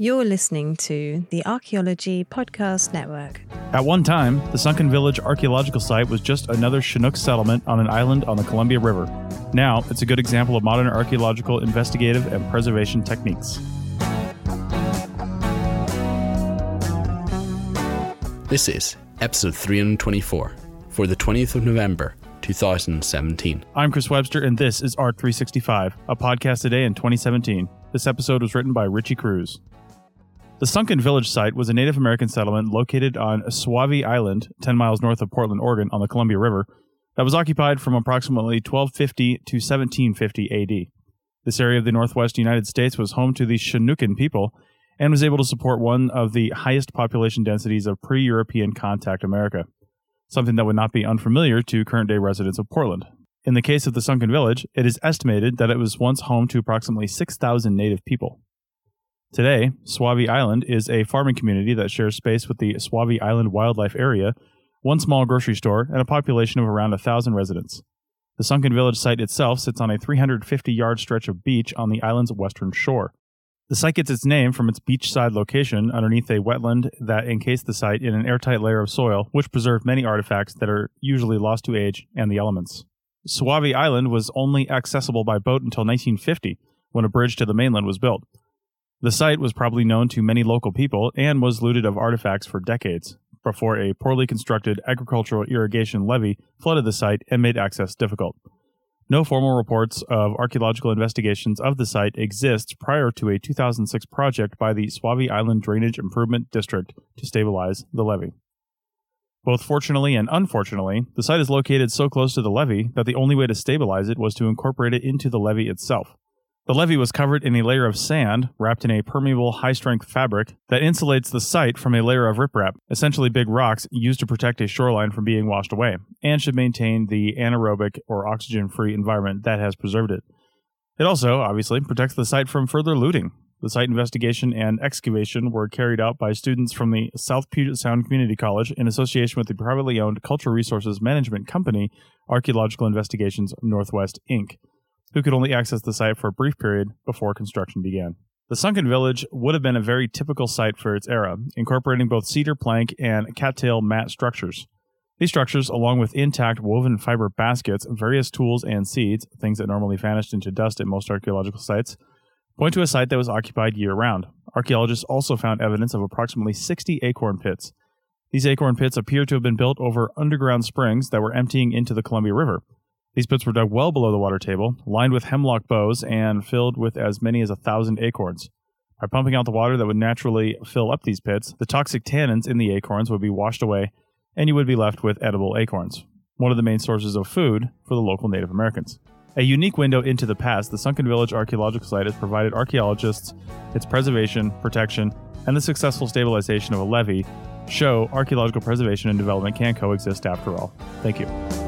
You're listening to the Archaeology Podcast Network. At one time, the Sunken Village archaeological site was just another Chinook settlement on an island on the Columbia River. Now, it's a good example of modern archaeological investigative and preservation techniques. This is episode 324 for the 20th of November, 2017. I'm Chris Webster, and this is ARC 365, a podcast today in 2017. This episode was written by Richie Cruz. The Sunken Village site was a Native American settlement located on Sauvie Island, 10 miles north of Portland, Oregon, on the Columbia River, that was occupied from approximately 1250 to 1750 AD. This area of the northwest United States was home to the Chinookan people and was able to support one of the highest population densities of pre European contact America, something that would not be unfamiliar to current day residents of Portland. In the case of the Sunken Village, it is estimated that it was once home to approximately 6,000 native people. Today, Sauvie Island is a farming community that shares space with the Sauvie Island Wildlife Area, one small grocery store, and a population of around 1,000 residents. The Sunken Village site itself sits on a 350 yard stretch of beach on the island's western shore. The site gets its name from its beachside location underneath a wetland that encased the site in an airtight layer of soil, which preserved many artifacts that are usually lost to age and the elements. Sauvie Island was only accessible by boat until 1950, when a bridge to the mainland was built. The site was probably known to many local people and was looted of artifacts for decades before a poorly constructed agricultural irrigation levee flooded the site and made access difficult. No formal reports of archaeological investigations of the site exist prior to a 2006 project by the Sauvie Island Drainage Improvement District to stabilize the levee. Both fortunately and unfortunately, the site is located so close to the levee that the only way to stabilize it was to incorporate it into the levee itself. The levee was covered in a layer of sand wrapped in a permeable high strength fabric that insulates the site from a layer of riprap, essentially big rocks used to protect a shoreline from being washed away, and should maintain the anaerobic or oxygen free environment that has preserved it. It also, obviously, protects the site from further looting. The site investigation and excavation were carried out by students from the South Puget Sound Community College in association with the privately owned Cultural Resources Management Company, Archaeological Investigations Northwest, Inc who could only access the site for a brief period before construction began. The sunken village would have been a very typical site for its era, incorporating both cedar plank and cattail mat structures. These structures, along with intact woven fiber baskets, various tools, and seeds, things that normally vanished into dust at most archaeological sites, point to a site that was occupied year round. Archaeologists also found evidence of approximately 60 acorn pits. These acorn pits appear to have been built over underground springs that were emptying into the Columbia River. These pits were dug well below the water table, lined with hemlock boughs, and filled with as many as a thousand acorns. By pumping out the water that would naturally fill up these pits, the toxic tannins in the acorns would be washed away, and you would be left with edible acorns, one of the main sources of food for the local Native Americans. A unique window into the past, the Sunken Village Archaeological Site has provided archaeologists its preservation, protection, and the successful stabilization of a levee show archaeological preservation and development can coexist after all. Thank you.